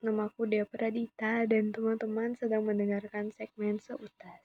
Namaku Dea Pradita dan teman-teman sedang mendengarkan segmen Seutas.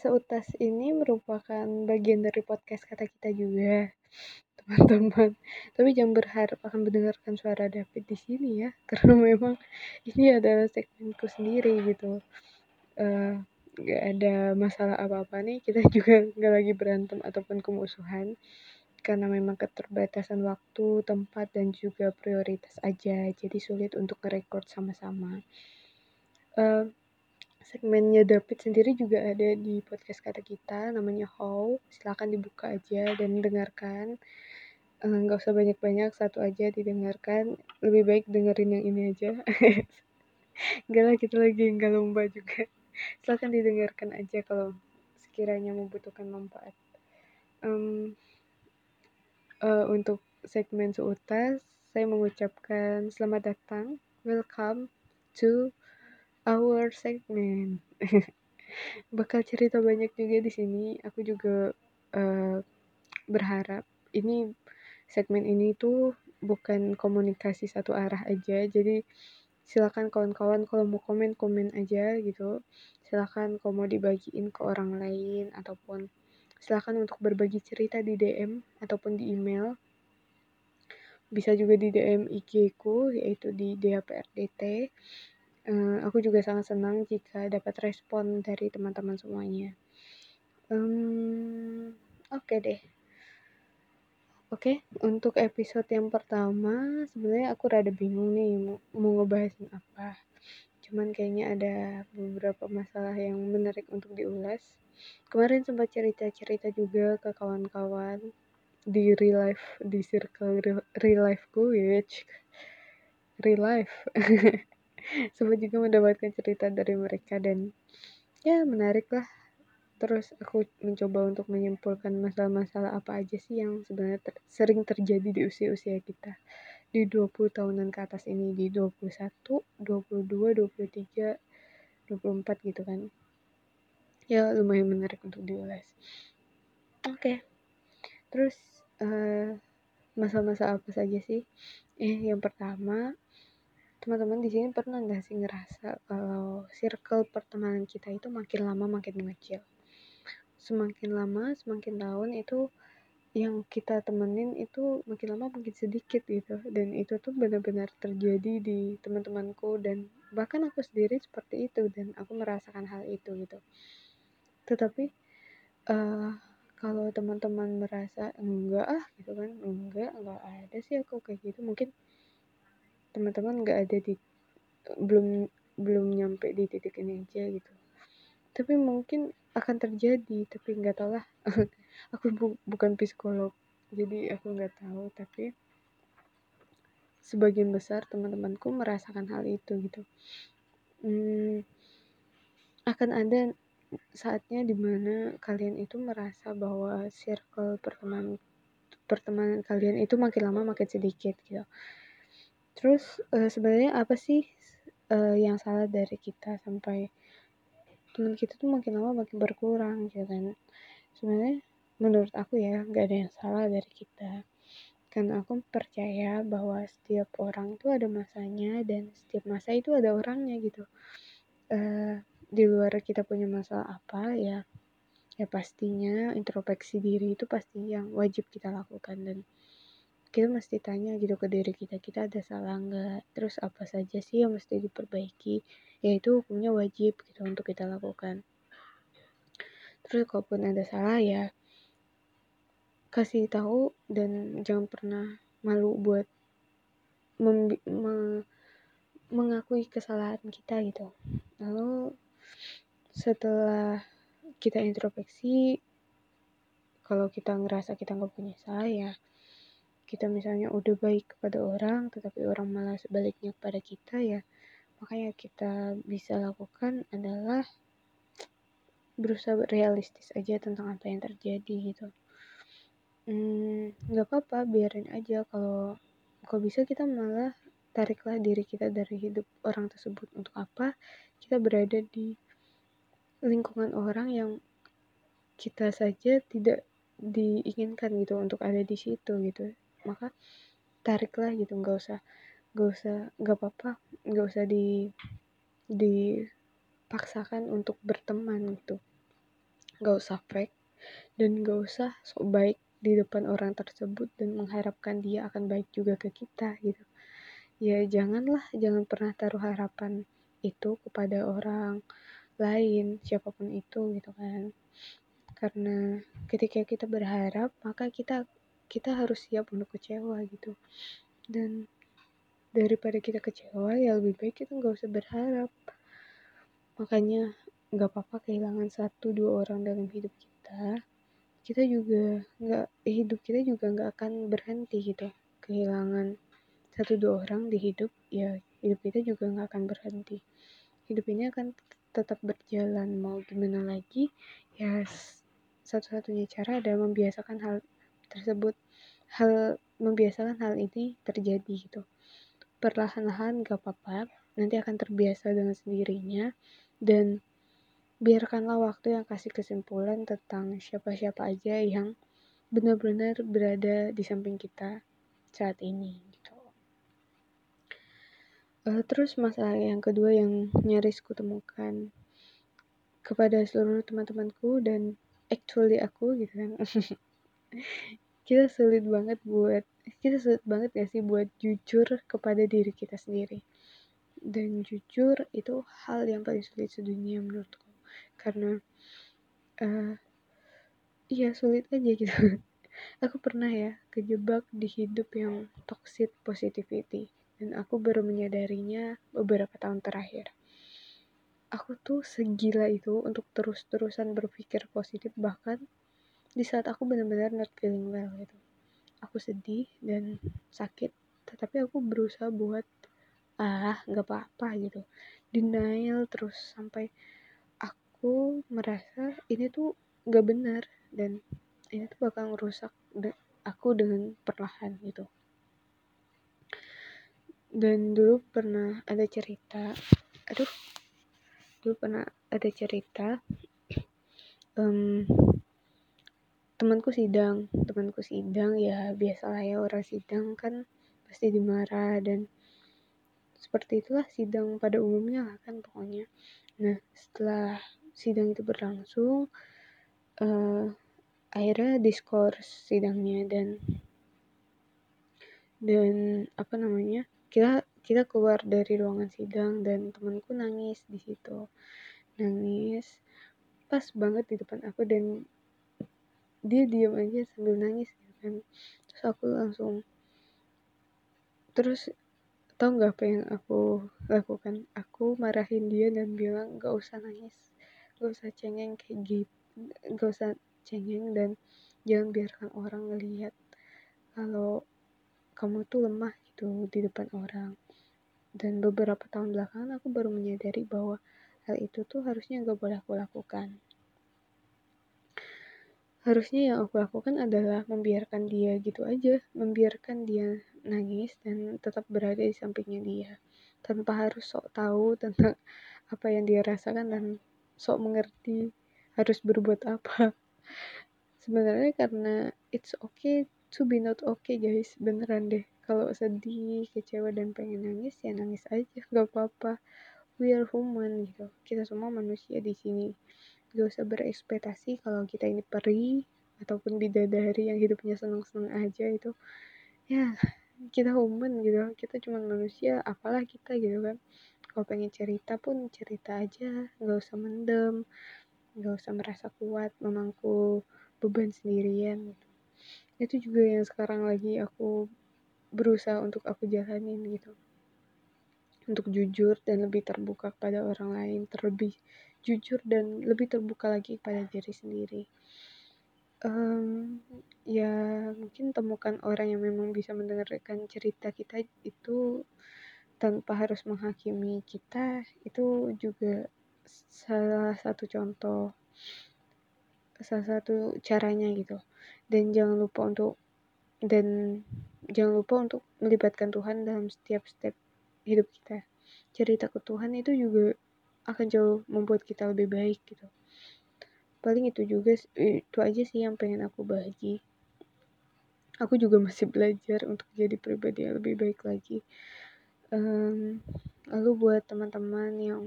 Seutas ini merupakan bagian dari podcast kata kita juga teman-teman. Tapi jangan berharap akan mendengarkan suara David di sini ya, karena memang ini adalah segmenku sendiri gitu. Uh, gak ada masalah apa-apa nih, kita juga gak lagi berantem ataupun kemusuhan. Karena memang keterbatasan waktu, tempat, dan juga prioritas aja, jadi sulit untuk nge-record sama-sama. Uh, segmennya David sendiri juga ada di podcast kata kita, namanya How. Silahkan dibuka aja dan dengarkan. Eh, nggak usah banyak-banyak satu aja didengarkan. Lebih baik dengerin yang ini aja. Enggak lah kita lagi nggak lomba juga. Silahkan didengarkan aja kalau sekiranya membutuhkan manfaat. Um, uh, untuk segmen seutas saya mengucapkan selamat datang. Welcome to our segment. Bakal cerita banyak juga di sini. Aku juga uh, berharap ini segmen ini tuh bukan komunikasi satu arah aja. Jadi silakan kawan-kawan kalau mau komen komen aja gitu. Silakan kalau mau dibagiin ke orang lain ataupun silakan untuk berbagi cerita di DM ataupun di email. Bisa juga di DM IG yaitu di DAPRDT eh, aku juga sangat senang jika dapat respon dari teman-teman semuanya um, oke okay deh Oke, untuk episode yang pertama sebenarnya aku rada bingung nih mau, mau ngebahasin apa. Cuman kayaknya ada beberapa masalah yang menarik untuk diulas. Kemarin sempat cerita-cerita juga ke kawan-kawan di real life, di circle real, real life gue, ya. real life. sempat juga mendapatkan cerita dari mereka dan ya menarik lah. Terus aku mencoba untuk menyimpulkan masalah-masalah apa aja sih yang sebenarnya ter sering terjadi di usia-usia kita. Di 20 tahunan ke atas ini di 21, 22, 23, 24 gitu kan. Ya lumayan menarik untuk diulas oke. Okay. terus uh, masa-masa apa saja sih? Eh yang pertama teman-teman di sini pernah nggak sih ngerasa kalau circle pertemanan kita itu makin lama makin mengecil? Semakin lama semakin tahun itu yang kita temenin itu makin lama makin sedikit gitu. Dan itu tuh benar-benar terjadi di teman-temanku dan bahkan aku sendiri seperti itu dan aku merasakan hal itu gitu. Tetapi uh, kalau teman-teman merasa enggak ah gitu kan enggak enggak ada sih aku kayak gitu. Mungkin teman-teman enggak ada di belum belum nyampe di titik ini aja gitu. Tapi mungkin akan terjadi tapi nggak tahu lah. Aku bu bukan psikolog jadi aku nggak tahu. Tapi sebagian besar teman-temanku merasakan hal itu gitu. Hmm, akan ada saatnya di mana kalian itu merasa bahwa circle pertemanan pertemanan kalian itu makin lama makin sedikit gitu terus uh, sebenarnya apa sih uh, yang salah dari kita sampai teman kita tuh makin lama makin berkurang gitu kan? Sebenarnya menurut aku ya gak ada yang salah dari kita. Karena aku percaya bahwa setiap orang itu ada masanya dan setiap masa itu ada orangnya gitu. Uh, di luar kita punya masalah apa ya ya pastinya introspeksi diri itu pasti yang wajib kita lakukan dan kita mesti tanya gitu ke diri kita kita ada salah nggak? Terus apa saja sih yang mesti diperbaiki? Yaitu hukumnya wajib gitu untuk kita lakukan. Terus kalaupun ada salah ya kasih tahu dan jangan pernah malu buat me mengakui kesalahan kita gitu. Lalu setelah kita introspeksi kalau kita ngerasa kita nggak punya salah ya kita misalnya udah baik kepada orang tetapi orang malah sebaliknya kepada kita ya makanya kita bisa lakukan adalah berusaha realistis aja tentang apa yang terjadi gitu. Hmm, nggak hmm, apa-apa biarin aja kalau kalau bisa kita malah tariklah diri kita dari hidup orang tersebut. Untuk apa? Kita berada di lingkungan orang yang kita saja tidak diinginkan gitu untuk ada di situ gitu maka tariklah gitu nggak usah nggak usah nggak apa-apa nggak usah di dipaksakan untuk berteman gitu. Nggak usah fake dan gak usah sok baik di depan orang tersebut dan mengharapkan dia akan baik juga ke kita gitu. Ya janganlah jangan pernah taruh harapan itu kepada orang lain siapa pun itu gitu kan. Karena ketika kita berharap maka kita kita harus siap untuk kecewa gitu. Dan daripada kita kecewa ya lebih baik kita nggak usah berharap. Makanya nggak apa-apa kehilangan satu dua orang dalam hidup kita. Kita juga nggak hidup kita juga nggak akan berhenti gitu. Kehilangan satu dua orang di hidup ya hidup kita juga nggak akan berhenti. Hidup ini akan tetap berjalan. Mau gimana lagi? Ya satu-satunya cara adalah membiasakan hal tersebut. Hal membiasakan hal ini terjadi gitu. Perlahan-lahan gak apa-apa nanti akan terbiasa dengan sendirinya dan biarkanlah waktu yang kasih kesimpulan tentang siapa-siapa aja yang benar-benar berada di samping kita saat ini gitu. Uh, terus masalah yang kedua yang nyaris kutemukan kepada seluruh teman-temanku dan actually aku gitu kan kita sulit banget buat kita sulit banget gak sih buat jujur kepada diri kita sendiri? Dan jujur itu hal yang paling sulit sedunia menurutku. Karena uh, iya sulit aja gitu. Aku pernah ya kejebak di hidup yang toxic positivity. Dan aku baru menyadarinya beberapa tahun terakhir. Aku tuh segila itu untuk terus-terusan berpikir positif bahkan di saat aku benar-benar not feeling well gitu. Aku sedih dan sakit tetapi aku berusaha buat ah nggak apa-apa gitu. Denial terus sampai aku merasa ini tuh gak benar dan ini tuh bakal merusak aku dengan perlahan gitu. Dan dulu pernah ada cerita aduh dulu pernah ada cerita um, temanku sidang temanku sidang ya biasalah ya orang sidang kan pasti dimarah dan seperti itulah sidang pada umumnya lah kan pokoknya. Nah setelah sidang itu berlangsung uh, akhirnya diskors sidangnya dan dan apa namanya kita kita keluar dari ruangan sidang dan temanku nangis di situ. Nangis pas banget di depan aku dan dia diam aja sambil nangis gitu kan. Terus aku langsung terus tau nggak apa yang aku lakukan? Aku marahin dia dan bilang gak usah nangis gak usah cengeng kayak gitu gak usah cengeng dan jangan biarkan orang ngelihat kalau kamu tuh lemah gitu di depan orang. Dan beberapa tahun belakangan aku baru menyadari bahwa hal itu tuh harusnya gak boleh aku lakukan harusnya yang aku lakukan adalah membiarkan dia gitu aja membiarkan dia nangis dan tetap berada di sampingnya dia. Tanpa harus sok tahu tentang apa yang dia rasakan dan sok mengerti harus berbuat apa. Sebenarnya karena it's okay to be not okay guys. Beneran deh. Kalau sedih kecewa dan pengen nangis ya nangis aja. Gak apa-apa. We are human gitu. Kita semua manusia di sini gak usah berekspektasi kalau kita ini peri ataupun bidadari yang hidupnya senang-senang aja itu. Ya kita human gitu. Kita cuma manusia apalah kita gitu kan. Kalau pengen cerita pun cerita aja. Nggak usah mendem. Nggak usah merasa kuat memangku beban sendirian gitu. Itu juga yang sekarang lagi aku berusaha untuk aku jalanin gitu. Untuk jujur dan lebih terbuka kepada orang lain terlebih jujur dan lebih terbuka lagi kepada diri sendiri. Um, ya mungkin temukan orang yang memang bisa mendengarkan cerita kita itu tanpa harus menghakimi kita itu juga salah satu contoh salah satu caranya gitu. Dan jangan lupa untuk dan jangan lupa untuk melibatkan Tuhan dalam setiap step hidup kita. Cerita ke Tuhan itu juga akan jauh membuat kita lebih baik gitu. Paling itu juga itu aja sih yang pengen aku bagi. Aku juga masih belajar untuk jadi pribadi yang lebih baik lagi. Um, lalu buat teman-teman yang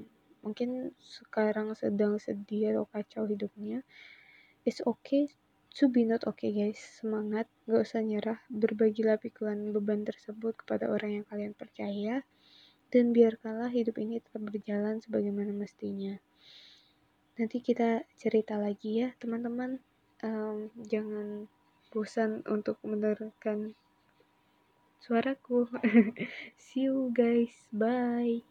mungkin sekarang sedang sedih atau kacau hidupnya it's okay to be not okay guys. Semangat gak usah nyerah. Berbagilah pikulan beban tersebut kepada orang yang kalian percaya dan biarkanlah hidup ini tetap berjalan sebagaimana mestinya. Nanti kita cerita lagi ya teman-teman. Um, jangan bosan untuk mendengarkan suaraku. See you guys, bye.